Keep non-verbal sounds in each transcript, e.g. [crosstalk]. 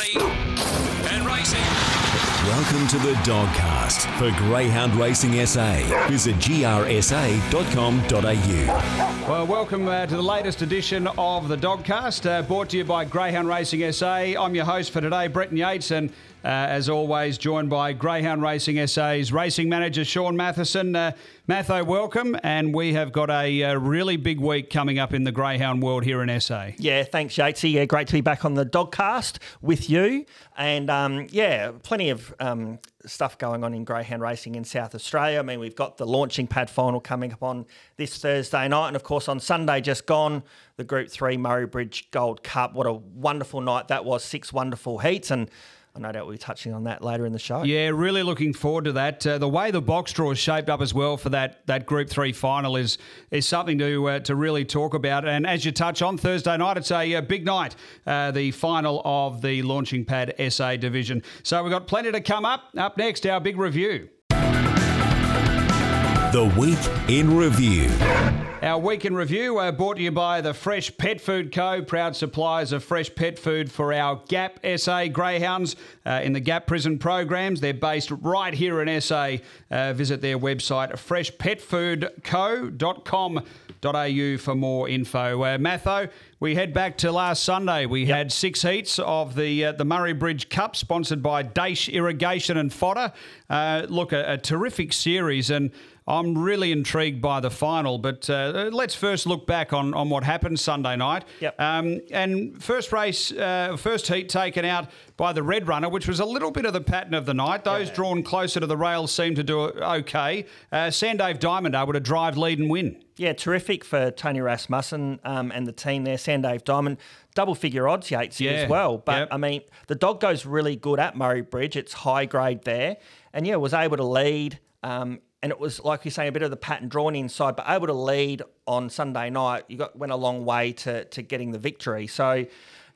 Ready and racing. Welcome to the Dogcast for Greyhound Racing SA. Visit grsa.com.au. Well, welcome uh, to the latest edition of the Dogcast, uh, brought to you by Greyhound Racing SA. I'm your host for today, Brenton Yates, and uh, as always, joined by Greyhound Racing SA's racing manager, Shaun Mathieson. Uh, Matho, welcome, and we have got a, uh really big week coming up in the Greyhound world here in SA. Yeah, thanks, Yatesy. Yeah, great to be back on the Dogcast with you. And um, yeah, plenty of um, stuff going on in greyhound racing in South Australia. I mean, we've got the launching pad final coming up on this Thursday night, and of course on Sunday just gone, the Group Three Murray Bridge Gold Cup. What a wonderful night that was! Six wonderful heats and. I no doubt we'll be touching on that later in the show. Yeah, really looking forward to that. Uh, the way the box draw is shaped up as well for that that Group Three final is is something to uh, to really talk about. And as you touch on Thursday night, it's a, uh big night, uh, the final of the Launching Pad SA division. So we've got plenty to come up. Up next, our big review. The Week in Review. Our week in review uh, brought to you by the Fresh Pet Food Co., proud suppliers of fresh pet food for our GAP SA Greyhounds uh, in the GAP prison programs. They're based right here in SA. Uh, visit their website, freshpetfoodco.com.au for more info. Uh, Matho, we head back to last Sunday. We had six heats of the uh, the Murray Bridge Cup, sponsored by Daish Irrigation and Fodder. Uh, look, a, a terrific series, and I'm really intrigued by the final. But uh, let's first look back on, on what happened Sunday night. Yep. Um, and first race, uh, first heat taken out by the Red Runner, which was a little bit of the pattern of the night. Those drawn closer to the rails seemed to do okay. Uh, Sandave Diamond able to drive, lead, and win. Yeah, terrific for Tony Rasmussen um, and the team there. Sandave Diamond, double figure odds, Yatesy Yeah. as well. But Yep. I mean, the dog goes really good at Murray Bridge. It's high grade there, and yeah, was able to lead. Um, and it was like you're saying, a bit of the pattern drawn inside, but able to lead on Sunday night. You got went a long way to to getting the victory. So.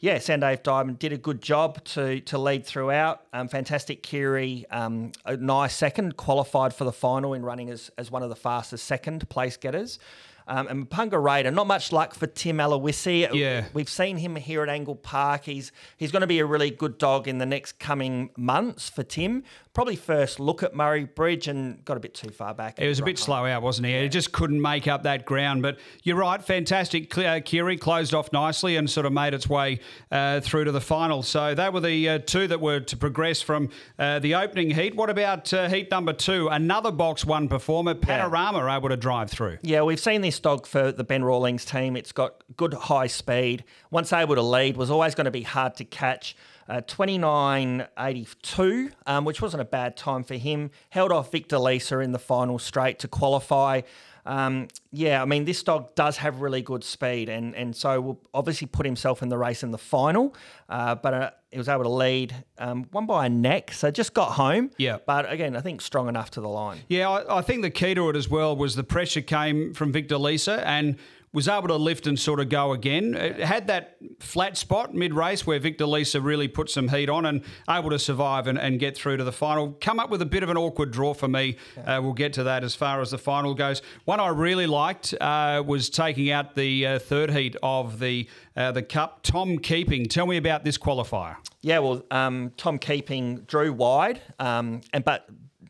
Yeah, Sandave Diamond did a good job to to lead throughout. Um, fantastic Kiri, um, a nice second, qualified for the final in running as, as one of the fastest second place getters. Um, and Mapunga Raider, not much luck for Tim Aloisi. Yeah. We've seen him here at Angle Park. He's he's going to be a really good dog in the next coming months for Tim. Probably first look at Murray Bridge and got a bit too far back. It was a bit slow out, wasn't he? He just couldn't make up that ground. But you're right, fantastic. Uh, Kiri closed off nicely and sort of made its way uh, through to the final. So they were the uh, two that were to progress from uh, the opening heat. What about uh, heat number two? Another box one performer, Panorama, able to drive through. Yeah, we've seen this dog for the Ben Rawlings team. It's got good high speed. Once able to lead, was always going to be hard to catch. Uh, 29.82, um, which wasn't a bad time for him. Held off Victor Lisa in the final straight to qualify. Um, yeah, I mean, this dog does have really good speed, and, and so will obviously put himself in the race in the final. Uh, but uh, he was able to lead, um, one by a neck, so just got home. Yeah. But again, I think strong enough to the line. Yeah, I, I think the key to it as well was the pressure came from Victor Lisa and was able to lift and sort of go again. It had that flat spot mid race where Victor Lisa really put some heat on and able to survive and, and get through to the final. Come up with a bit of an awkward draw for me. Uh, we'll get to that as far as the final goes. One I really liked uh, was taking out the uh, third heat of the uh, the Cup. Tom Keeping. Tell me about this qualifier. Yeah, well, um, Tom Keeping drew wide, um, and but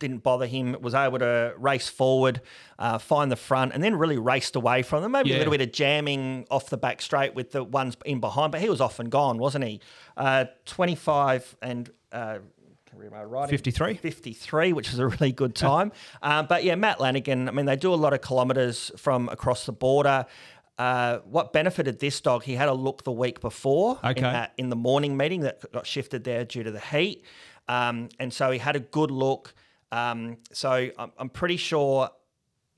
didn't bother him. Was able to race forward, uh, find the front, and then really raced away from them. Maybe Yeah. a little bit of jamming off the back straight with the ones in behind, but he was off and gone, wasn't he? Uh, Twenty five and. Uh, can read my writing. 53? 53, which is a really good [laughs] time. um, but yeah, Matt Lanigan, I mean, they do a lot of kilometres from across the border. Uh, what benefited this dog? He had a look the week before Okay. in, that, in the morning meeting that got shifted there due to the heat. Um, and so he had a good look. Um, so I'm, I'm pretty sure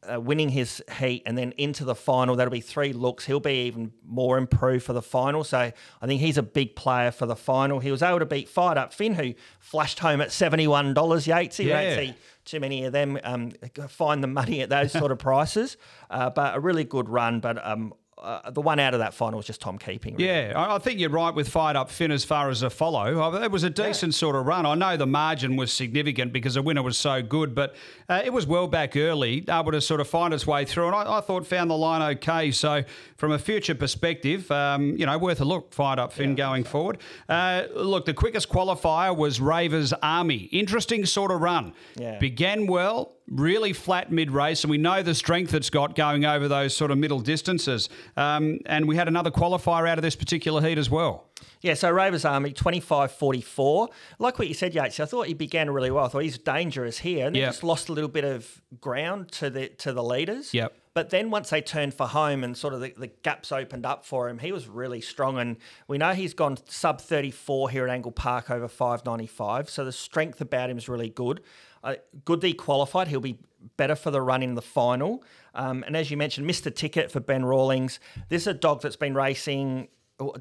uh, winning his heat and then into the final, that'll be three looks. He'll be even more improved for the final. So I think he's a big player for the final. He was able to beat Fired Up Finn, who flashed home at $71 Yatesy. Yeah. don't see too many of them um, find the money at those sort of prices. Uh, but a really good run. But um, uh, the one out of that final was just Tom Keeping. really. Yeah, I I think you're right with fired up Finn as far as a follow. It was a decent sort of run. I know the margin was significant because the winner was so good, but uh, it was well back early, able to sort of find its way through. And I, I thought found the line okay. So from a future perspective, um, you know, worth a look. Fired up Finn going forward. Uh, look, the quickest qualifier was Ravers Army. Interesting sort of run. Yeah. Began well, really flat mid race, and we know the strength it's got going over those sort of middle distances. Um, and we had another qualifier out of this particular heat as well. Yeah, so Ravers Army, 25 44. Like what you said, Yates, I thought he began really well. I thought he's dangerous here and Yep. just lost a little bit of ground to the to the leaders. Yep. But then once they turned for home and sort of the, the gaps opened up for him, he was really strong. And we know he's gone sub 34 here at Angle Park over 595. So the strength about him is really good. Uh, good that he qualified. He'll be better for the run in the final. Um, and as you mentioned, Mr. Ticket for Ben Rawlings. This is a dog that's been racing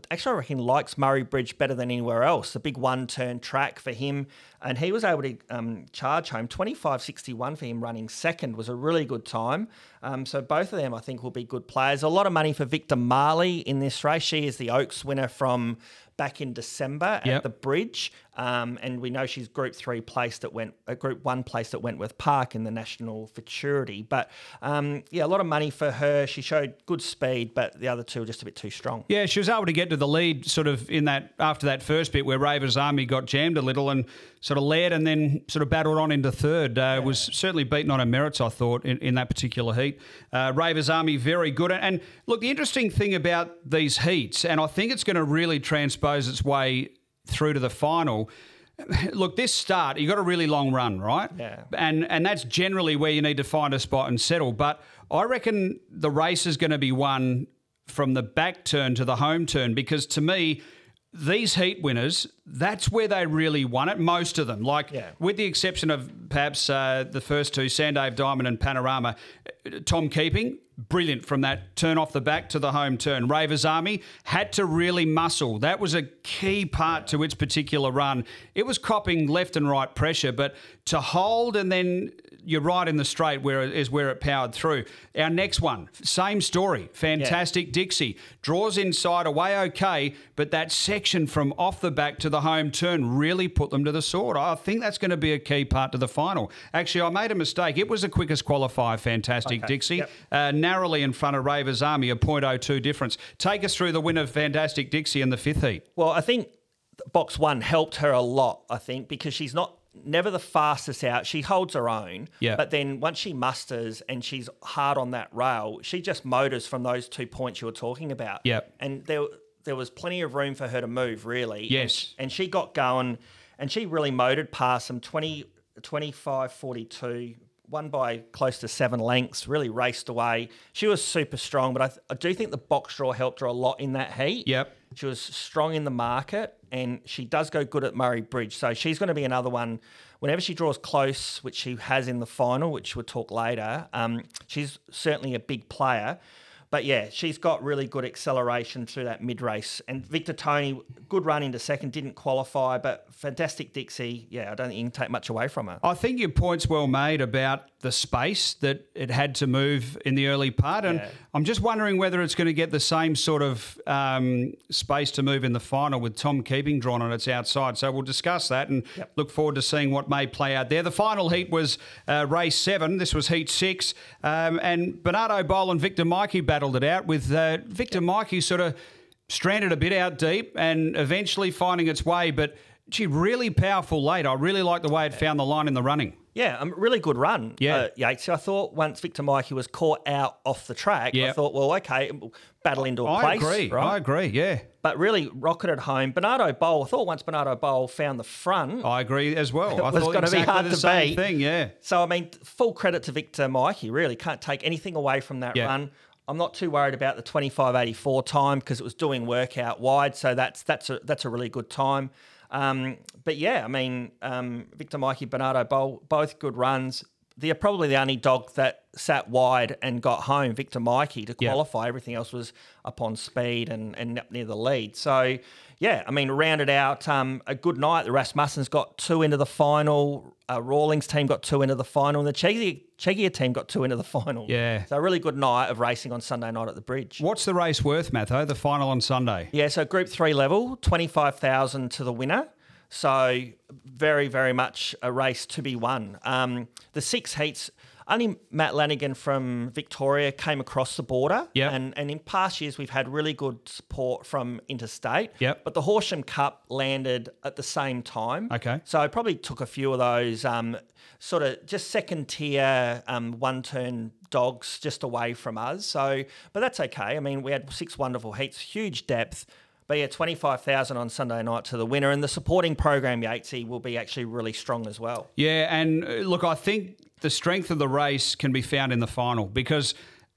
actually, I reckon likes Murray Bridge better than anywhere else. The big one turn track for him. And he was able to um, charge home 25.61 for him running second was a really good time. Um, so both of them, I think, will be good players. A lot of money for Victor Marley in this race. She is the Oaks winner from back in December Yep. at the bridge. Um, and we know she's Group Three placed at Went, uh, Group One placed at Wentworth Park in the National Futurity. But um, yeah, a lot of money for her. She showed good speed, but the other two were just a bit too strong. Yeah, she was able to get to the lead sort of in that after that first bit where Ravers Army got jammed a little and sort of led and then sort of battled on into third. Uh, Was certainly beaten on her merits, I thought, in, in that particular heat. Uh, Ravers Army very good. And, and look, the interesting thing about these heats, and I think it's going to really transpose its way through to the final. [laughs] Look, this start, you got a really long run, right? Yeah. And and that's generally where you need to find a spot and settle. But I reckon the race is going to be won from the back turn to the home turn because to me, these heat winners, that's where they really won it. Most of them, like Yeah. with the exception of perhaps uh, the first two, Sandave Diamond and Panorama, Tom Keeping, brilliant from that turn off the back to the home turn. Ravers Army had to really muscle. That was a key part to its particular run. It was copping left and right pressure, but to hold and then you're right in the straight where it is where it powered through. Our next one, same story. Fantastic Dixie draws inside away okay, but that section from off the back to the home turn really put them to the sword. I think that's going to be a key part to the final. Actually, I made a mistake. It was the quickest qualifier. Fantastic Okay. Dixie, Yep. uh, narrowly in front of Ravers Army, a .02 difference. Take us through the win of Fantastic Dixie in the fifth heat. Well, I think box one helped her a lot, I think, because she's not never the fastest out. She holds her own. Yeah. But then once she musters and she's hard on that rail, she just motors from those two points you were talking about. Yep. And there there was plenty of room for her to move, really. Yes. And, and she got going and she really motored past them 20, 25 42 won by close to seven lengths, really raced away. She was super strong, but I, th- I do think the box draw helped her a lot in that heat. Yep. She was strong in the market and she does go good at Murray Bridge. So she's going to be another one. Whenever she draws close, which she has in the final, which we'll talk later, um, she's certainly a big player. But yeah, she's got really good acceleration through that mid race. And Victor Tony, good run into second, didn't qualify, but fantastic Dixie. Yeah, I don't think you can take much away from her. I think your point's well made about the space that it had to move in the early part, and Yeah. I'm just wondering whether it's going to get the same sort of um, space to move in the final with Tom Keeping drawn on its outside. So we'll discuss that and Yep. look forward to seeing what may play out there. The final heat was uh, race seven. This was heat six, um, and Bernardo Bowl and Victor Mikey battled it out with uh, Victor Mikey sort of stranded a bit out deep and eventually finding its way, but. Gee, really powerful late. I really like the way it found the line in the running. Yeah, a really good run. Yeah. uh, Yates. I thought once Victor Mikey was caught out off the track, I thought, well, okay, battle into a I place. I agree. Right? I agree. Yeah, but really rocketed home. Bernardo Bowl, I thought once Bernardo Bowl found the front, I agree as well. [laughs] I was thought gonna be hard the to same beat. thing. Yeah. So I mean, full credit to Victor Mikey. Really can't take anything away from that Yeah. run. I'm not too worried about the 25.84 time because it was doing work out wide. So that's that's a that's a really good time. Um, but yeah, I mean, um, Victor Mikey, Bernardo both good runs. The probably the only dog that sat wide and got home, Victor Mikey, to qualify. Everything else was up on speed and, and up near the lead. So, yeah, I mean, rounded out um, a good night. The Rasmussens got two into the final. Uh, Rawlings team got two into the final. And the Chegia, Chegia team got two into the final. Yeah. So, a really good night of racing on Sunday night at the bridge. What's the race worth, Matho? The final on Sunday. Yeah, so Group Three level, twenty five thousand to the winner. So very, very much a race to be won. Um, the six heats. Only Matt Lanigan from Victoria came across the border. Yep. And, and in past years, we've had really good support from interstate. Yep. But the Horsham Cup landed at the same time. Okay. So I probably took a few of those um, sort of just second tier um, one turn dogs just away from us. So, but that's okay. I mean, we had six wonderful heats, huge depth. But yeah, 25,000 on Sunday night to the winner. And the supporting program, Yatesy, will be actually really strong as well. Yeah, and uh, look, I think the strength of the race can be found in the final because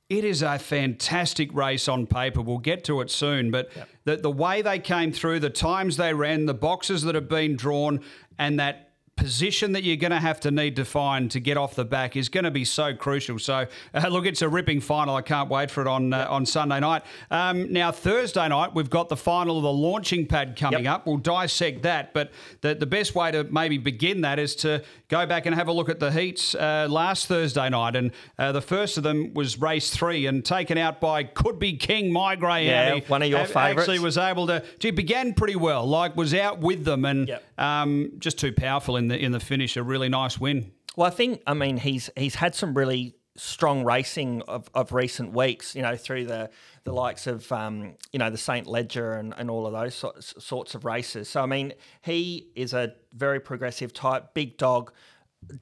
it is a fantastic race on paper. We'll get to it soon, but the, the way they came through, the times they ran, the boxes that have been drawn, and that position that you're going to have to need to find to get off the back is going to be so crucial. So, uh, look, it's a ripping final. I can't wait for it on uh, on Sunday night. Um, now, Thursday night, we've got the final of the launching pad coming Yep. up. We'll dissect that, but the, the best way to maybe begin that is to go back and have a look at the heats uh, last Thursday night. And uh, the first of them was race three and taken out by Could Be King, my greyhound. Yeah, one of your favourites. Actually was able to, gee, began pretty well, like was out with them and Yep. um, just too powerful in the in the finish. A really nice win. Well, I think I mean he's he's had some really strong racing of, of recent weeks. You know, through the the likes of um, you know the Saint Leger and, and all of those sorts, sorts of races. So I mean, he is a very progressive type, big dog.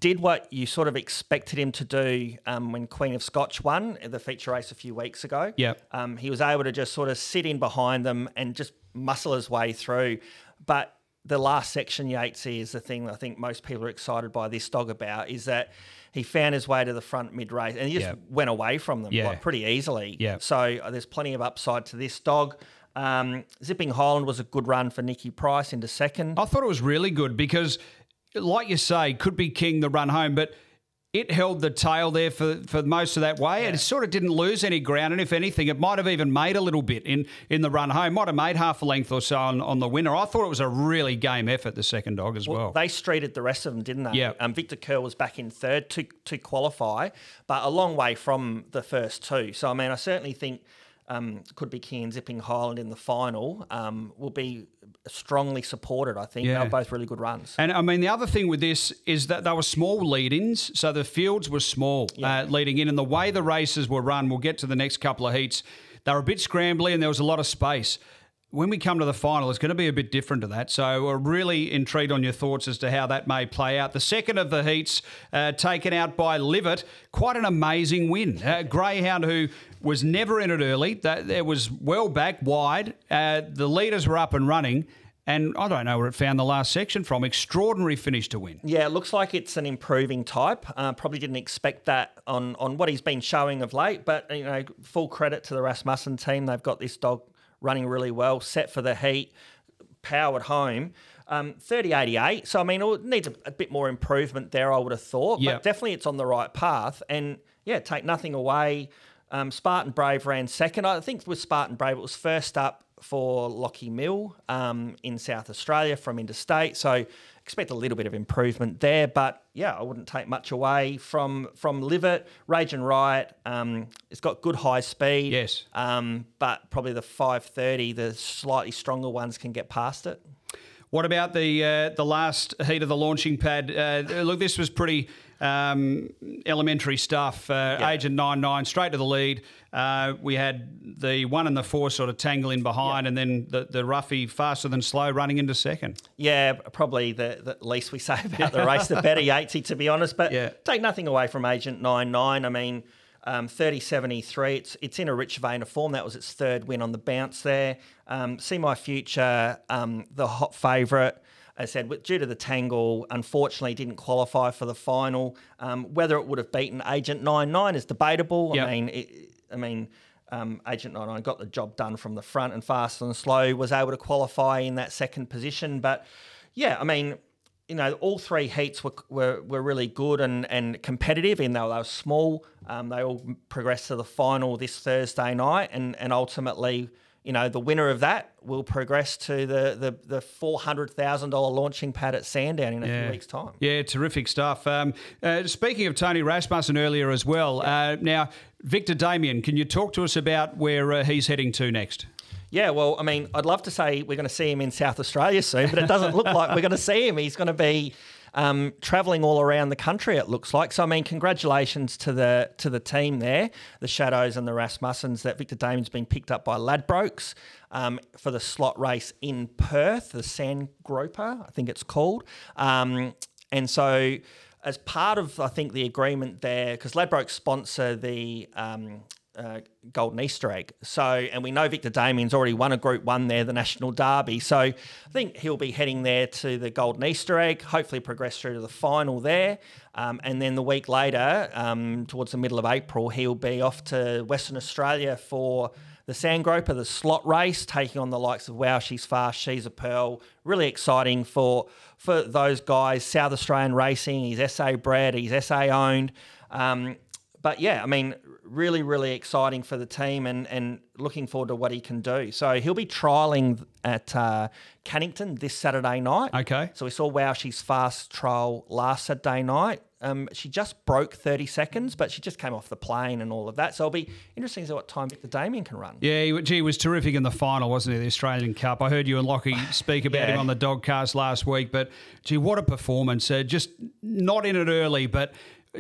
Did what you sort of expected him to do um, when Queen of Scotch won the feature race a few weeks ago. Yep. Um, he was able to just sort of sit in behind them and just muscle his way through. But the last section, Yatesy, is the thing that I think most people are excited by this dog about is that he found his way to the front mid race and he just Yep. went away from them Yeah. like pretty easily. Yep. So uh, there's plenty of upside to this dog. Um, Zipping Highland was a good run for Nicky Price into second. I thought it was really good because, like you say, could be king the run home, but it held the tail there for, for most of that way. and It sort of didn't lose any ground, and if anything, it might have even made a little bit in, in the run home. Might have made half a length or so on, on the winner. I thought it was a really game effort, the second dog as well. They streeted the rest of them, didn't they? Yeah. Um, Victor Kerr was back in third to to qualify, but a long way from the first two. So I mean, I certainly think um, could be King and Zipping Highland in the final um, will be strongly supported. I think Yeah. they're both really good runs. And I mean, the other thing with this is that they were small lead ins. So the fields were small uh, leading in. And the way the races were run, we'll get to the next couple of heats, they were a bit scrambly and there was a lot of space. When we come to the final, it's going to be a bit different to that. So we're really intrigued on your thoughts as to how that may play out. The second of the heats, uh, taken out by Livet, quite an amazing win. Uh, Greyhound, who was never in it early, that it was well back, wide. Uh, the leaders were up and running. And I don't know where it found the last section from. Extraordinary finish to win. Yeah, it looks like it's an improving type. Uh, probably didn't expect that on, on what he's been showing of late, but you know, full credit to the Rasmussen team. They've got this dog running really well, set for the heat, powered home. Um, 3088. So I mean, it needs a, a bit more improvement there. I would have thought, Yeah. but definitely it's on the right path. And yeah, take nothing away. Um, Spartan Brave ran second. I think with Spartan Brave, it was first up for Lockie Mill um, in South Australia from interstate. So expect a little bit of improvement there. But yeah, I wouldn't take much away from from Livet. Rage and Riot. Um, it's got good high speed. Yes. Um, but probably the 530, the slightly stronger ones can get past it. What about the uh, the last heat of the launching pad? Uh, look, this was pretty um, elementary stuff. Uh, Agent nine nine straight to the lead. Uh, we had the one and the four sort of tangle in behind, and then the the roughy faster than slow running into second. Yeah, probably the, the least we [laughs] say about the race, the better Yatesy, to be honest. But Yeah. take nothing away from Agent nine nine. I mean, um, 30 73, it's, it's in a rich vein of form. That was its third win on the bounce there. Um, See My Future, um, the hot favourite. I said, due to the tangle, unfortunately didn't qualify for the final. Um, whether it would have beaten Agent 99 is debatable. Yep. I mean, it, I mean, um, Agent 99 got the job done from the front and Faster Than Slow, was able to qualify in that second position. But yeah, I mean, you know, all three heats were, were, were really good and, and competitive, even though they were small. Um, they all progressed to the final this Thursday night, and, and ultimately, you know, the winner of that will progress to the the, the four hundred thousand dollar launching pad at Sandown in a Yeah. few weeks' time. Yeah, terrific stuff. Um, uh, speaking of Tony Rasmussen earlier as well, uh, now Victor Damien, can you talk to us about where uh, he's heading to next? Yeah, well, I mean, I'd love to say we're going to see him in South Australia soon, but it doesn't look like we're going to see him. He's going to be um, travelling all around the country. It looks like. So, I mean, congratulations to the to the team there, the Shadows and the Rasmussens. That Victor Damien's been picked up by Ladbrokes um, for the slot race in Perth, the Sand Groper, I think it's called. Um, and so, as part of I think the agreement there, because Ladbrokes sponsor the um, uh, Golden Easter egg. So, and we know Victor Damien's already won a Group One there, the National Derby. So, I think he'll be heading there to the Golden Easter egg. Hopefully, progress through to the final there, um, and then the week later, um, towards the middle of April, he'll be off to Western Australia for the Sandgroper, the slot race, taking on the likes of Wow, She's Fast, She's a Pearl. Really exciting for for those guys. South Australian racing. He's SA bred. He's SA owned. Um, but yeah, I mean, really, really exciting for the team and, and looking forward to what he can do. So he'll be trialling at uh, Cannington this Saturday night. Okay. So we saw Wow She's Fast trial last Saturday night. Um, she just broke 30 seconds, but she just came off the plane and all of that. So it'll be interesting to see what time Victor Damien can run. Yeah, he, gee, he was terrific in the final, wasn't he? The Australian Cup. I heard you and Lockie [sighs] speak about Yeah. him on the Dogcast last week, but gee, what a performance! Uh, just not in it early, but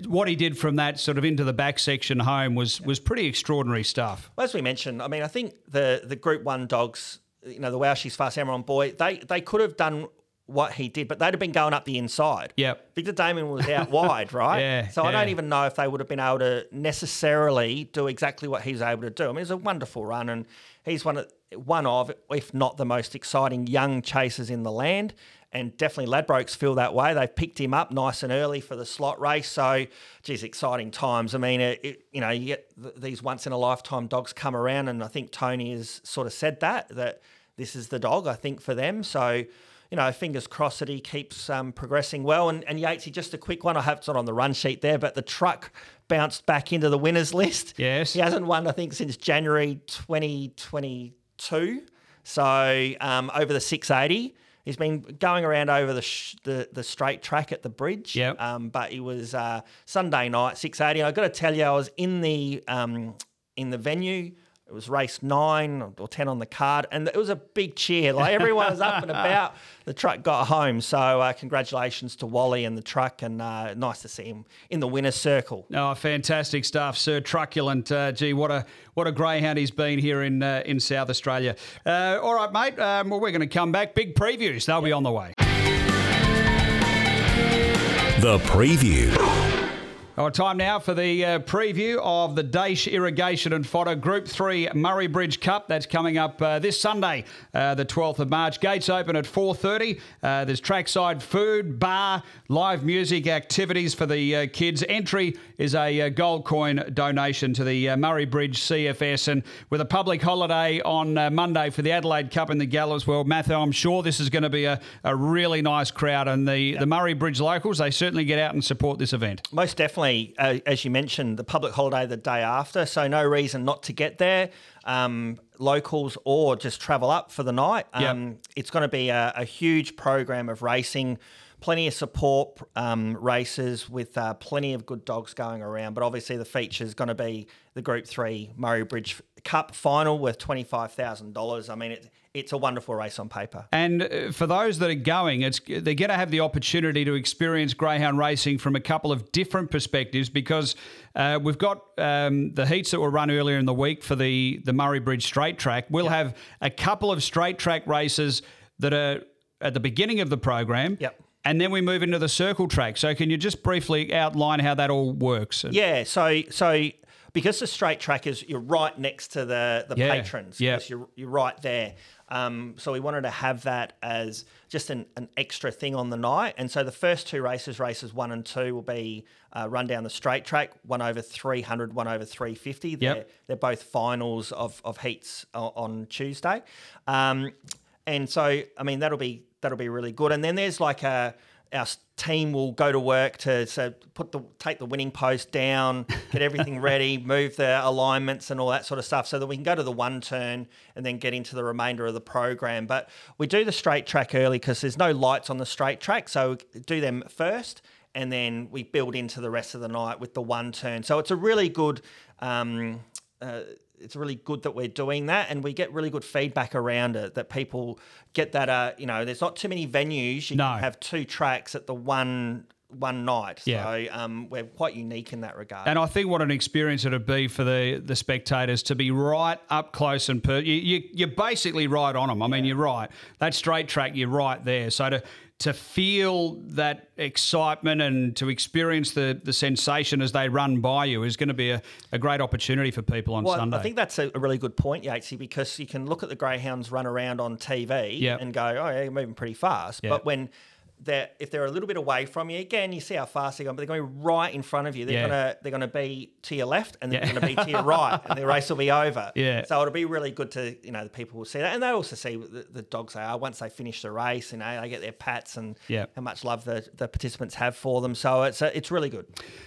what he did from that sort of into the back section home was was pretty extraordinary stuff. Well, as we mentioned, I mean, I think the the Group One dogs, you know, the Wow She's Fast Amaron boy, they they could have done what he did, but they'd have been going up the inside. Yep. Victor Damien was out wide, [laughs] right? Yeah, So I don't even know if they would have been able to necessarily do exactly what he's able to do. I mean, it's a wonderful run, and he's one of one of, if not the most exciting young chasers in the land. And definitely Ladbrokes feel that way. They've picked him up nice and early for the slot race. So, geez, exciting times. I mean, it, it, you know, you get th- these once in a lifetime dogs come around, and I think Tony has sort of said that that this is the dog. I think for them. So, you know, fingers crossed that he keeps um, progressing well. And, and Yatesy, just a quick one. I hope it's not on the run sheet there, but the truck bounced back into the winners list. Yes. He hasn't won, I think, since January 2022. So um, over the 680. He's been going around over the sh- the, the straight track at the bridge. Yep. Um, but it was uh, Sunday night, 680. I've got to tell you, I was in the um, in the venue. It was race nine or 10 on the card, and it was a big cheer. Like everyone was up and [laughs] about. The truck got home. So, uh, congratulations to Wally and the truck, and uh, nice to see him in the winner's circle. Oh, fantastic stuff, Sir Truculent. Uh, gee, what a what a greyhound he's been here in uh, in South Australia. Uh, all right, mate. Um, well, we're going to come back. Big previews. They'll be on the way. The preview. Our time now for the uh, preview of the Daish Irrigation and Fodder Group 3 Murray Bridge Cup. That's coming up uh, this Sunday, uh, the 12th of March. Gates open at 4.30. Uh, there's trackside food, bar, live music, activities for the uh, kids. Entry is a uh, gold coin donation to the uh, Murray Bridge CFS. And with a public holiday on uh, Monday for the Adelaide Cup in the Gallops World, Matthew, I'm sure this is going to be a, a really nice crowd. And the, the Murray Bridge locals, they certainly get out and support this event. Most definitely, uh, as you mentioned, the public holiday the day after, so no reason not to get there. Um, locals or just travel up for the night. Yep. Um, It's going to be a, a huge program of racing, plenty of support um, races with uh, plenty of good dogs going around. But obviously, the feature is going to be the Group Three Murray Bridge Cup final worth twenty five thousand dollars. I mean, it, it's a wonderful race on paper. And uh, for those that are going, it's they're going to have the opportunity to experience greyhound racing from a couple of different perspectives because uh, we've got um, the heats that were run earlier in the week for the the Murray Bridge Straight Track. We'll have a couple of straight track races that are at the beginning of the program. Yep. And then we move into the circle track. So can you just briefly outline how that all works? Yeah, so so because the straight track is you're right next to the the Yeah, patrons. yeah. because You're you're right there. Um, so we wanted to have that as just an, an extra thing on the night. And so the first two races, races one and two, will be uh, run down the straight track, one over 300, one over 350. They're, Yep. they're both finals of, of heats on Tuesday. Um, and so, I mean, that'll be that'll be really good. And then there's like a our team will go to work to so put the take the winning post down, get everything ready, [laughs] move the alignments and all that sort of stuff, so that we can go to the one turn and then get into the remainder of the program. But we do the straight track early because there's no lights on the straight track, so we do them first, and then we build into the rest of the night with the one turn. So it's a really good. Um, uh, it's really good that we're doing that, and we get really good feedback around it. That people get that. Uh, you know, there's not too many venues. You No. can have two tracks at the one one night. Yeah. So um, we're quite unique in that regard. And I think what an experience it'd be for the, the spectators to be right up close and per- you, you you're basically right on them. I mean, you're right. That straight track, you're right there. So to to feel that excitement and to experience the the sensation as they run by you is going to be a, a great opportunity for people on Well, Sunday. I think that's a, a really good point, Yatesy, because you can look at the greyhounds run around on TV Yep. and go, "Oh, yeah, you're moving pretty fast." Yep. But when they're if they're a little bit away from you, again, you see how fast they're going, but they're going right in front of you. They're Yeah. gonna they're gonna be to your left and they're Yeah. gonna be to your right, and the race will be over. [laughs] Yeah. So it'll be really good to you know the people will see that, and they also see the, the dogs they are once they finish the race. You know, they get their pats and Yep. how much love the, the participants have for them. So it's uh, it's really good.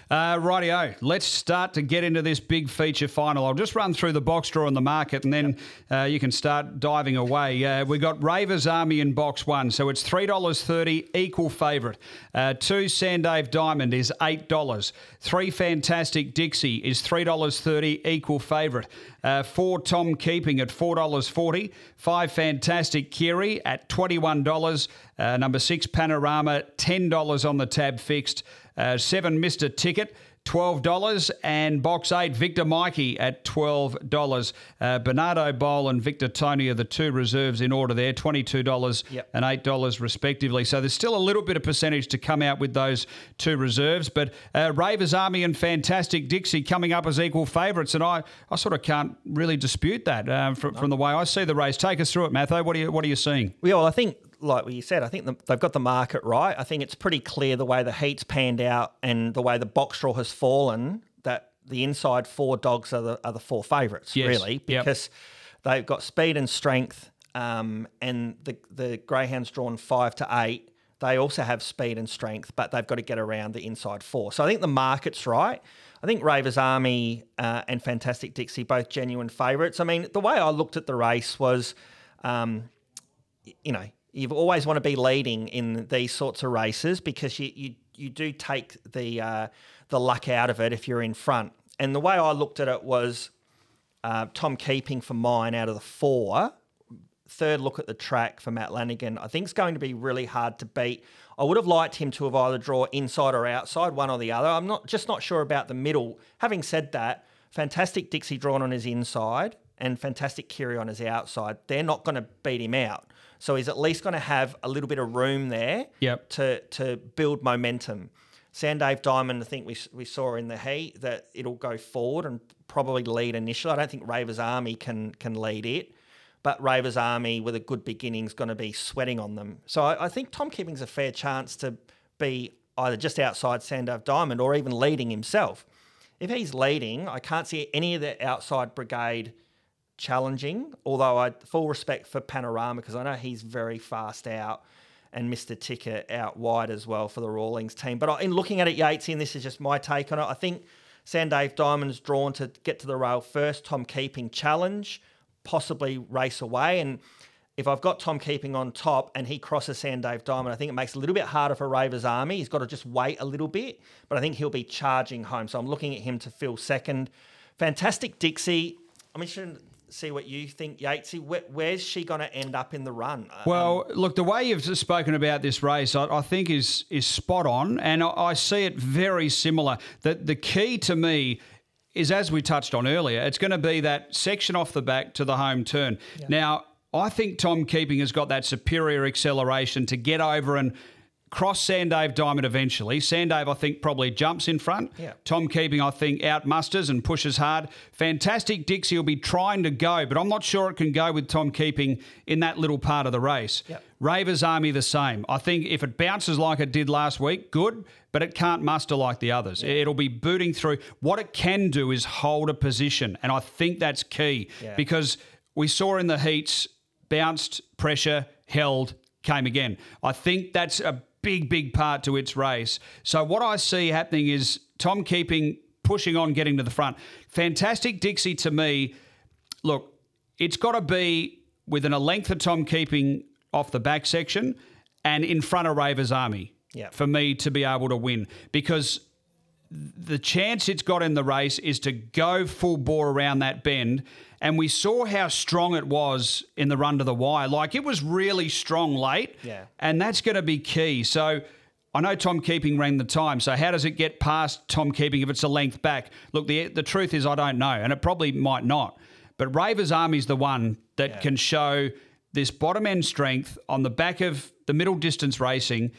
Uh, rightio, let's start to get into this big feature final. I'll just run through the box draw in the market and then uh, you can start diving away. Uh, we got Ravers Army in box one, so it's $3.30, equal favourite. Uh, two Sandave Diamond is $8. Three Fantastic Dixie is $3.30, equal favourite. Uh, four Tom Keeping at $4.40. Five Fantastic Kiri at $21. Uh, number six Panorama, $10 on the tab fixed. Uh, seven Mr. Ticket. $12 and box eight Victor Mikey at $12. Uh, Bernardo Bowl and Victor Tony are the two reserves in order there, $22 Yep. and $8 respectively. So there's still a little bit of percentage to come out with those two reserves. But uh, Ravers Army and Fantastic Dixie coming up as equal favourites. And I, I sort of can't really dispute that um, from, from the way I see the race. Take us through it, Matho. What are you, what are you seeing? Yeah, well, I think, like what you said, I think the, they've got the market right. I think it's pretty clear the way the heat's panned out and the way the box draw has fallen that the inside four dogs are the, are the four favourites, Yes, really, yep. because they've got speed and strength, um, and the, the greyhounds drawn five to eight. They also have speed and strength, but they've got to get around the inside four. So I think the market's right. I think Ravers Army uh, and Fantastic Dixie both genuine favourites. I mean, the way I looked at the race was. Um, you know, you always want to be leading in these sorts of races because you you, you do take the uh, the luck out of it if you're in front. And the way I looked at it was uh, Tom Keeping for mine out of the four. Third look at the track for Matt Lanigan. I think it's going to be really hard to beat. I would have liked him to have either draw inside or outside, one or the other. I'm not just not sure about the middle. Having said that, fantastic Dixie drawn on his inside and fantastic Kiri on his outside. They're not going to beat him out. So he's at least going to have a little bit of room there Yep. to to build momentum. Sandave Diamond, I think we, we saw in the heat that it'll go forward and probably lead initially. I don't think Ravers Army can can lead it, but Ravers Army with a good beginning is going to be sweating on them. So I, I think Tom Keeping's a fair chance to be either just outside Sandave Diamond or even leading himself. If he's leading, I can't see any of the outside brigade challenging. Although I full respect for Panorama because I know he's very fast out, and Mr. Ticket out wide as well for the Rawlings team. But in looking at it, Yatesy, and this is just my take on it, I think Sandave Diamond's drawn to get to the rail first. Tom Keeping challenge, possibly race away, and if I've got Tom Keeping on top and he crosses Sandave Diamond, I think it makes it a little bit harder for Ravers Army. He's got to just wait a little bit, but I think he'll be charging home. So I'm looking at him to fill second. Fantastic Dixie. I'm interested see what you think, Yatesy. Where, where's she going to end up in the run? Uh, Well, look, the way you've spoken about this race, I, I think is is spot on, and I, I see it very similar. That the key to me is, as we touched on earlier, it's going to be that section off the back to the home turn. Now, I think Tom Keeping has got that superior acceleration to get over and cross Sandave Diamond eventually. Sandave, I think, probably jumps in front. Yeah. Tom Keeping, I think, outmusters and pushes hard. Fantastic Dixie will be trying to go, but I'm not sure it can go with Tom Keeping in that little part of the race. Yep. Ravers Army the same. I think if it bounces like it did last week, good, but it can't muster like the others. It'll be booting through. What it can do is hold a position, and I think that's key Yeah. because we saw in the heats bounced, pressure, held, came again. I think that's a big, big part to its race. So what I see happening is Tom Keeping pushing on, getting to the front. Fantastic Dixie to me. Look, it's got to be within a length of Tom Keeping off the back section and in front of Ravers Army Yeah. for me to be able to win because the chance it's got in the race is to go full bore around that bend. And we saw how strong it was in the run to the wire. Like it was really strong late. Yeah. And that's going to be key. So I know Tom Keeping ran the time. So how does it get past Tom Keeping if it's a length back? Look, the, the truth is I don't know. And it probably might not. But Ravers Army's the one that can show this bottom end strength on the back of the middle distance racing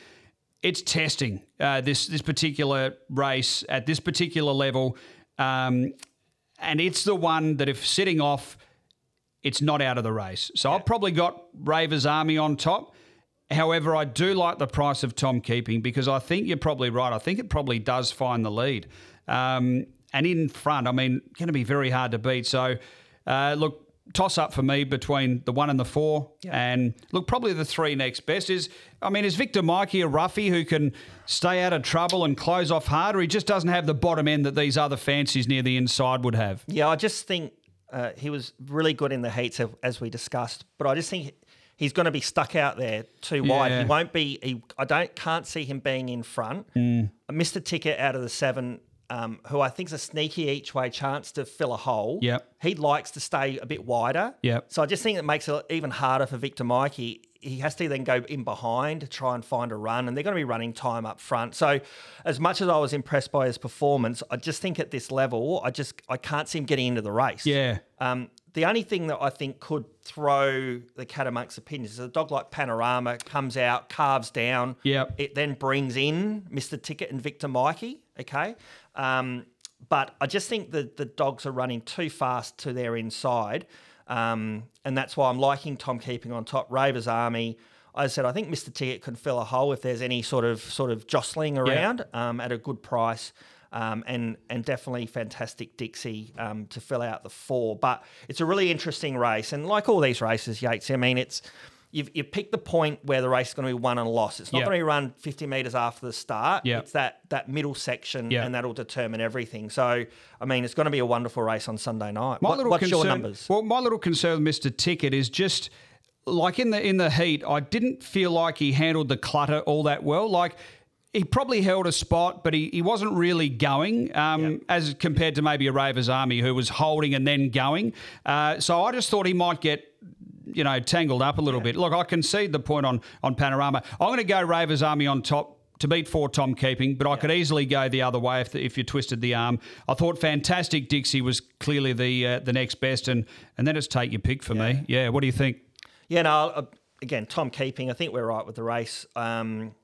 it's testing uh, this this particular race at this particular level, um, and it's the one that if sitting off, it's not out of the race. So I've probably got Ravers Army on top. However, I do like the price of Tom Keeping because I think you're probably right. I think it probably does find the lead. Um, and in front, I mean, going to be very hard to beat. So, uh, look, toss up for me between the one and the four. And look, probably the three next best is, I mean, is Victor Mikey a roughie who can stay out of trouble and close off hard, or he just doesn't have the bottom end that these other fancies near the inside would have? Yeah, I just think uh, he was really good in the heats as we discussed, but I just think he's going to be stuck out there too wide. Yeah. He won't be. He, I don't can't see him being in front. Mm. I missed a ticket out of the seven. Um, who I think is a sneaky each way chance to fill a hole. Yep. He likes to stay a bit wider. Yep. So I just think it makes it even harder for Victor Mikey. He has to then go in behind to try and find a run, and they're going to be running time up front. So, as much as I was impressed by his performance, I just think at this level, I just I can't see him getting into the race. Yeah. Um, the only thing that I think could throw the cat amongst opinions is a dog like Panorama comes out, carves down. Yep. It then brings in Mr. Ticket and Victor Mikey. Okay. Um, but I just think that the dogs are running too fast to their inside. Um, and that's why I'm liking Tom keeping on top. Ravers Army. I said I think Mr. Ticket can fill a hole if there's any sort of sort of jostling around um, at a good price. Um, and and definitely fantastic Dixie um, to fill out the four. But it's a really interesting race, and like all these races, Yates. I mean, it's you've you picked the point where the race is going to be won and lost. It's not Yeah. going to be run 50 meters after the start. Yeah. It's that that middle section, Yeah. and that'll determine everything. So I mean, it's going to be a wonderful race on Sunday night. My What- little what's concern, your numbers? Well, my little concern with Mr. Ticket is just like in the in the heat, I didn't feel like he handled the clutter all that well. Like he probably held a spot, but he, he wasn't really going um, as compared to maybe a Ravers Army who was holding and then going. Uh, so I just thought he might get. You know, tangled up a little bit. Look, I concede the point on on Panorama. I'm going to go Ravers Army on top to beat four Tom Keeping, but I could easily go the other way if, if you twisted the arm. I thought Fantastic Dixie was clearly the uh, the next best, and and then it's take your pick for me. Yeah, what do you think? Yeah, no. uh, Again, Tom keeping. I think we're right with the race. Um,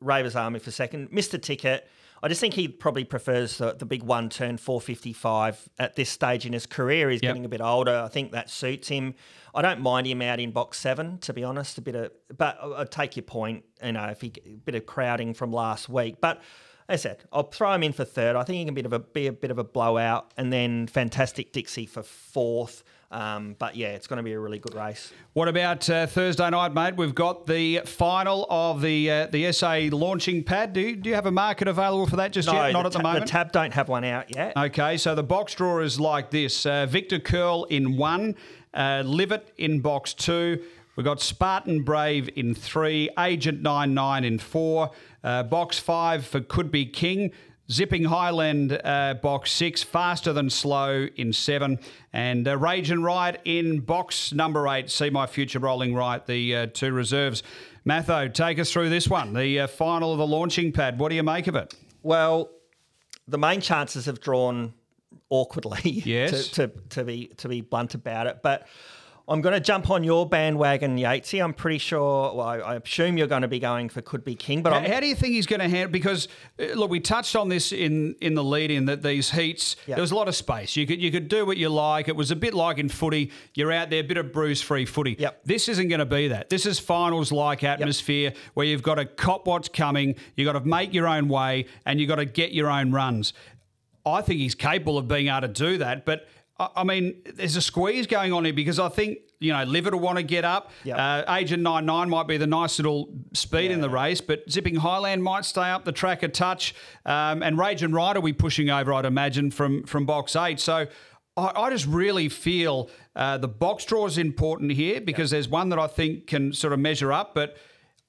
Ravers Army for second. Mr. Ticket. I just think he probably prefers the, the big one turn 455 at this stage in his career. He's Yep. getting a bit older. I think that suits him. I don't mind him out in box seven, to be honest. A bit of, but I I take your point. You know, if he a bit of crowding from last week, but. As I said, I'll throw him in for third. I think he can be a, bit of a, be a bit of a blowout, and then Fantastic Dixie for fourth. Um, but yeah, it's going to be a really good race. What about uh, Thursday night, mate? We've got the final of the uh, the SA launching pad. Do you, do you have a market available for that just yet? Not the at the ta- moment. The tab don't have one out yet. Okay, so the box draw is like this: uh, Victor Curl in one, uh, Livet in box two. We've got Spartan Brave in three, Agent 99 in four, uh, box five for Could Be King, Zipping Highland uh, box six, Faster Than Slow in seven, and uh, Rage and Riot in box number eight. See My Future Rolling Right, the uh, two reserves. Matho, take us through this one, the uh, final of the launching pad. What do you make of it? Well, the main chances have drawn awkwardly. [laughs] Yes. to, to, to be to be blunt about it, but. I'm going to jump on your bandwagon, Yatesy. I'm pretty sure. Well, I, I assume you're going to be going for Could Be King, but How, how do you think he's going to handle? Because uh, look, we touched on this in in the lead in that these heats Yeah. there was a lot of space. You could you could do what you like. It was a bit like in footy. You're out there, a bit of bruise free footy. Yep. This isn't going to be that. This is finals like atmosphere where you've got to cop what's coming. You have got to make your own way, and you have got to get your own runs. I think he's capable of being able to do that, but. I mean, there's a squeeze going on here because I think you know Livet will want to get up. Yep. Uh, Agent Nine Nine might be the nice little speed in the race, but Zipping Highland might stay up the track a touch, um, and Rage and Riot will be pushing over, I'd imagine, from from box eight. So. I, I just really feel uh, the box draw is important here because there's one that I think can sort of measure up, but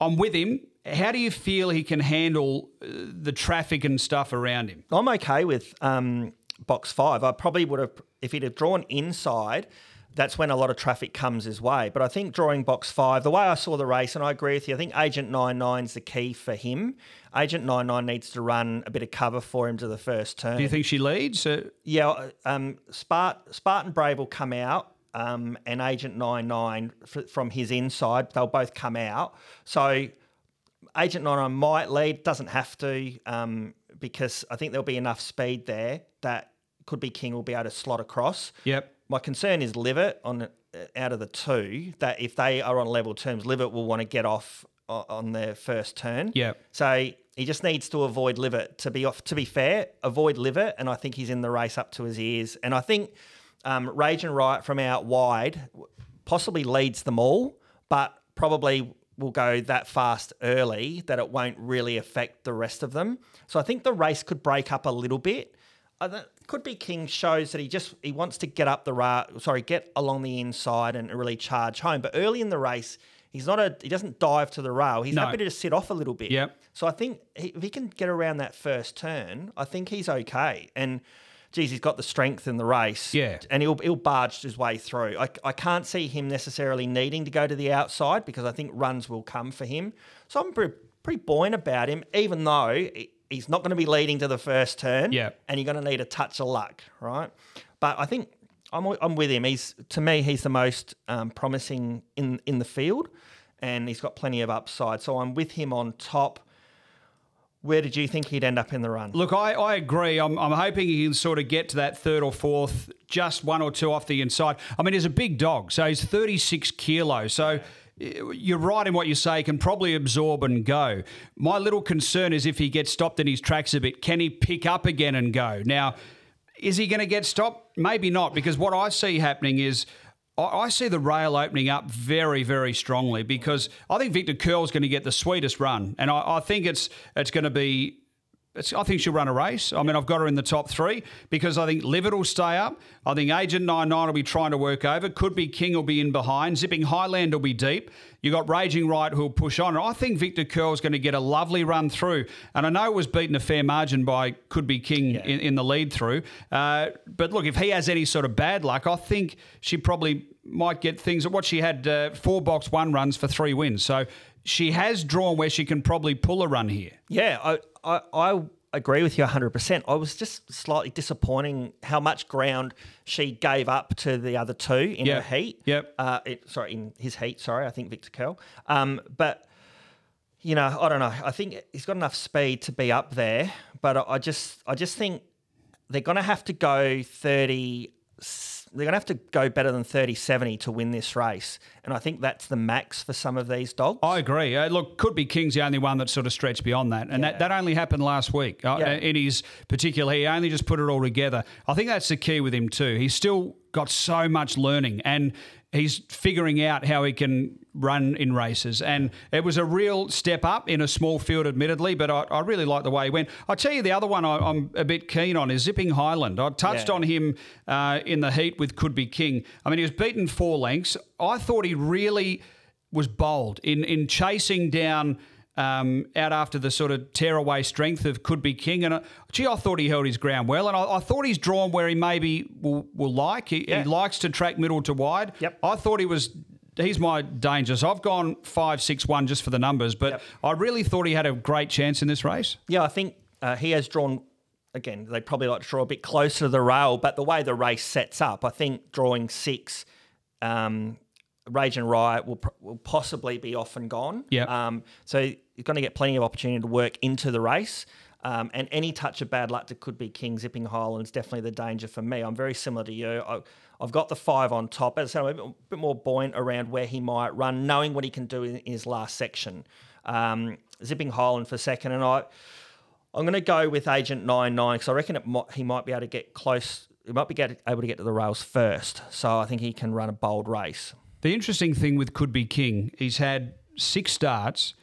I'm with him. How do you feel he can handle uh, the traffic and stuff around him? I'm okay with um, box five. I probably would have, if he'd have drawn inside, that's when a lot of traffic comes his way. But I think drawing box five, the way I saw the race, and I agree with you, I think Agent 99 is the key for him. Agent 99 needs to run a bit of cover for him to the first turn. Do you think she leads? Yeah, um, Spart, Spartan Brave will come out, um, and Agent 99 f- from his inside, they'll both come out. So Agent 99 might lead, doesn't have to, um, because I think there'll be enough speed there that could be King will be able to slot across. Yep. My concern is Livet on uh, out of the two that if they are on level terms, Livet will want to get off on their first turn. Yep. So he just needs to avoid Livet. To be off, to be fair, avoid Livet, and I think he's in the race up to his ears. And I think um, Rage and Riot from out wide possibly leads them all, but probably will go that fast early that it won't really affect the rest of them. So I think the race could break up a little bit. Uh, I th- could be King shows that he just he wants to get up the ra- sorry get along the inside and really charge home. But early in the race, he's not a he doesn't dive to the rail. He's No. happy to just sit off a little bit. Yep. So I think he, if he can get around that first turn, I think he's okay. And geez, he's got the strength in the race. Yeah. And he'll he'll barge his way through. I, I can't see him necessarily needing to go to the outside because I think runs will come for him. So I'm pretty, pretty buoyant about him, even though he's not going to be leading to the first turn. Yeah. And you're going to need a touch of luck, right? But I think I'm, I'm with him. He's to me, he's the most um, promising in in the field, and he's got plenty of upside. So I'm with him on top. Where did you think he'd end up in the run? Look, I, I agree. I'm, I'm hoping he can sort of get to that third or fourth, just one or two off the inside. I mean, he's a big dog, so he's 36 kilos. So eh, you're right in what you say, he can probably absorb and go. My little concern is if he gets stopped in his tracks a bit, can he pick up again and go? Now, is he going to get stopped? Maybe not, because what I see happening is I, see the rail opening up very, very strongly because I think Victor Curl's going to get the sweetest run, and I, I think it's it's going to be. It's, I think she'll run a race. I mean, I've got her in the top three because I think Livet will stay up. I think Agent 99 will be trying to work over. Could be King will be in behind. Zipping Highland will be deep. you got Rage and Riot who'll push on. And I think Victor Curl's going to get a lovely run through. And I know it was beaten a fair margin by Could Be King in, in the lead through. Uh, but look, if he has any sort of bad luck, I think she probably might get things. What she had uh, four box one runs for three wins. So she has drawn where she can probably pull a run here. Yeah, I, I, I agree with you 100%. I was just slightly disappointing how much ground she gave up to the other two in Yep. her heat. Yep. Uh, it, sorry, in his heat, sorry, I think Victor Curl. Um, but, you know, I don't know. I think he's got enough speed to be up there, but I, I just I just think they're going to have to go 30 they're going to have to go better than 30 70 to win this race and i think that's the max for some of these dogs I agree. Uh, look, could be King's the only one that sort of stretched beyond that, and that, that only happened last week. Uh, Yeah. In his particular, he only just put it all together. I think that's the key with him too. He's still got so much learning, and he's figuring out how he can run in races. And it was a real step up in a small field, admittedly, but I, I really like the way he went. I'll tell you the other one I, I'm a bit keen on is Zipping Highland. I touched Yeah. on him uh, in the heat with Could Be King. I mean, he was beaten four lengths. I thought he really was bold in in chasing down um, out after the sort of tearaway strength of Could Be King. And uh, gee, I thought he held his ground well, and I, I thought he's drawn where he maybe will, will like. He, Yeah. he likes to track middle to wide. Yep. I thought he was. He's my danger. So I've gone five, six, one just for the numbers, but Yep. I really thought he had a great chance in this race. Yeah, I think uh, he has drawn. Again, they probably like to draw a bit closer to the rail, but the way the race sets up, I think drawing six, um, Rage and Riot will, will possibly be off and gone. Yep. Um, so you're going to get plenty of opportunity to work into the race. Um, and any touch of bad luck that could be King Zipping Highlands definitely the danger for me. I'm very similar to you. I, I've got the five on top. As I said, I'm a bit, bit more buoyant around where he might run, knowing what he can do in, in his last section. Um, Zipping Highland for second, and I, I'm going to go with Agent Nine Nine because I reckon it might, he might be able to get close he might be get, able to get to the rails first. So I think he can run a bold race. The interesting thing with Could Be King, he's had six starts.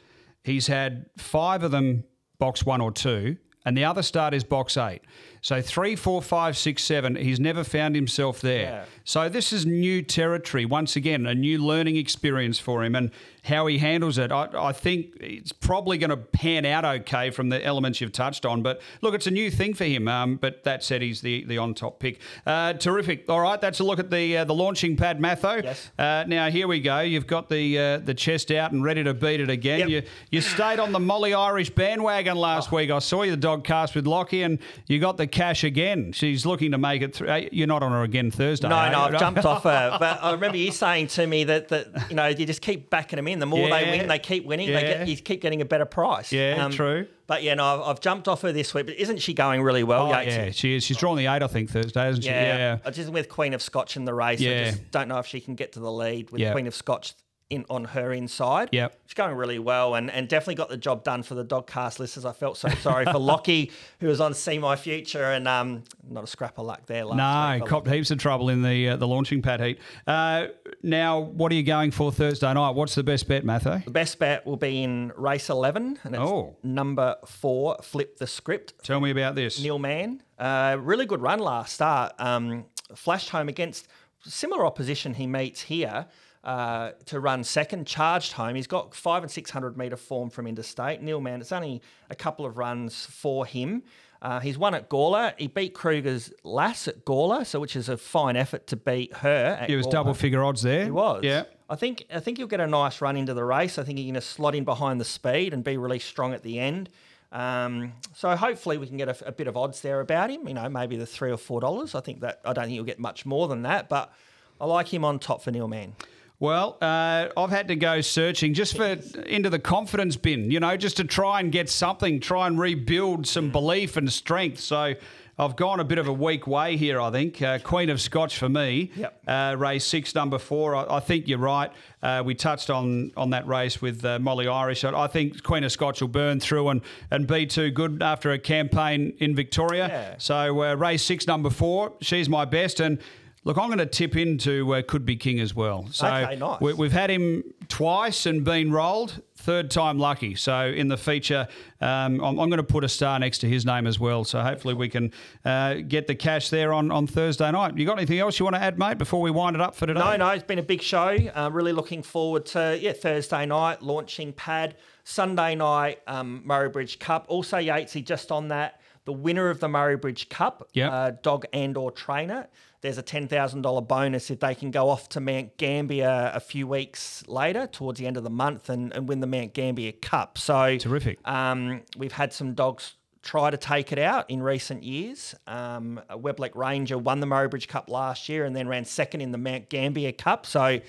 He's had five of them box one or two, and the other start is box eight. So three, four, five, six, seven. He's never found himself there. Yeah. So this is new territory. Once again, a new learning experience for him, and how he handles it. I, I think it's probably going to pan out okay from the elements you've touched on. But look, it's a new thing for him. Um, but that said, he's the the on top pick. Uh, terrific. All right, that's a look at the uh, the launching pad, Matho. Yes. Uh, now here we go. You've got the uh, the chest out and ready to beat it again. Yep. You you stayed on the Molly Irish bandwagon last Oh. week. I saw you the dog cast with Lockie, and you got the cash again. She's looking to make it. through. You're not on her again Thursday. No, no. I've jumped off her. But I remember you saying to me that, that you know you just keep backing them in. The more they win, they keep winning. They Yeah. get you keep getting a better price. Um, Yeah, true. But yeah, no, I've, I've jumped off her this week. But isn't she going really well? Oh, yeah, she is. She's drawn the eight, I think, Thursday, isn't she? Yeah, I just with Queen of Scotch in the race. I Yeah. just don't know if she can get to the lead with Yeah. Queen of Scotch in on her inside. yeah, she's going really well and, and definitely got the job done for the dog cast listeners. I felt so sorry for [laughs] Lockie who was on See My Future and um not a scrap of luck there. Last No, copped heaps of trouble in the uh, the launching pad heat. Uh, now, what are you going for Thursday night? What's the best bet, Matho? The best bet will be in race eleven and it's Oh. number four. Flip the script. Tell me about this. Neil Mann. Uh, really good run last start. Um, flashed home against similar opposition he meets here uh, to run second. Charged home. He's got five and six hundred metre form from interstate. Neil Mann. It's only a couple of runs for him. Uh, he's won at Gawler. He beat Kruger's Lass at Gawler, so which is a fine effort to beat her. At It was Gawler. double figure odds there. He was. Yeah. I think I think he'll get a nice run into the race. I think he's going to slot in behind the speed and be really strong at the end. Um, so hopefully we can get a, a bit of odds there about him. You know, maybe the three or four dollars. I think that I don't think you'll get much more than that, but I like him on top for Neil Mann. Well, uh, I've had to go searching just for into the confidence bin, you know, just to try and get something, try and rebuild some belief and strength. So I've gone a bit of a weak way here, I think. Uh, Queen of Scotch for me. Yep. Uh, race six, number four. I, I think you're right. Uh, we touched on on that race with uh, Molly Irish. I, I think Queen of Scotch will burn through and, and be too good after a campaign in Victoria. Yeah. So uh, race six, number four. She's my best. And look, I'm going to tip into uh, Could Be King as well. So Okay, nice. we, we've had him twice and been rolled. Third time lucky. So in the feature, um, I'm, I'm going to put a star next to his name as well. So hopefully we can uh, get the cash there on, on Thursday night. You got anything else you want to add, mate, before we wind it up for today? No, no, it's been a big show. Uh, really looking forward to yeah Thursday night launching pad, Sunday night um, Murray Bridge Cup. Also Yatesy just on that the winner of the Murray Bridge Cup, Yep. uh, dog and or trainer. There's a ten thousand dollar bonus if they can go off to Mount Gambier a few weeks later, towards the end of the month, and, and win the Mount Gambier Cup. So Terrific. Um, we've had some dogs try to take it out in recent years. Um, Weblek Ranger won the Murray Bridge Cup last year and then ran second in the Mount Gambier Cup. So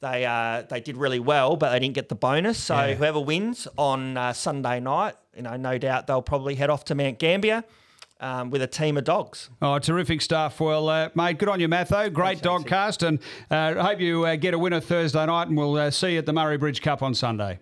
they uh, they did really well, but they didn't get the bonus. So Yeah. whoever wins on uh, Sunday night, you know, no doubt they'll probably head off to Mount Gambier um, with a team of dogs. Oh, terrific stuff. Well, uh, mate, good on you, Matho. Great dog cast. And uh, I hope you uh, get a winner Thursday night, and we'll uh, see you at the Murray Bridge Cup on Sunday.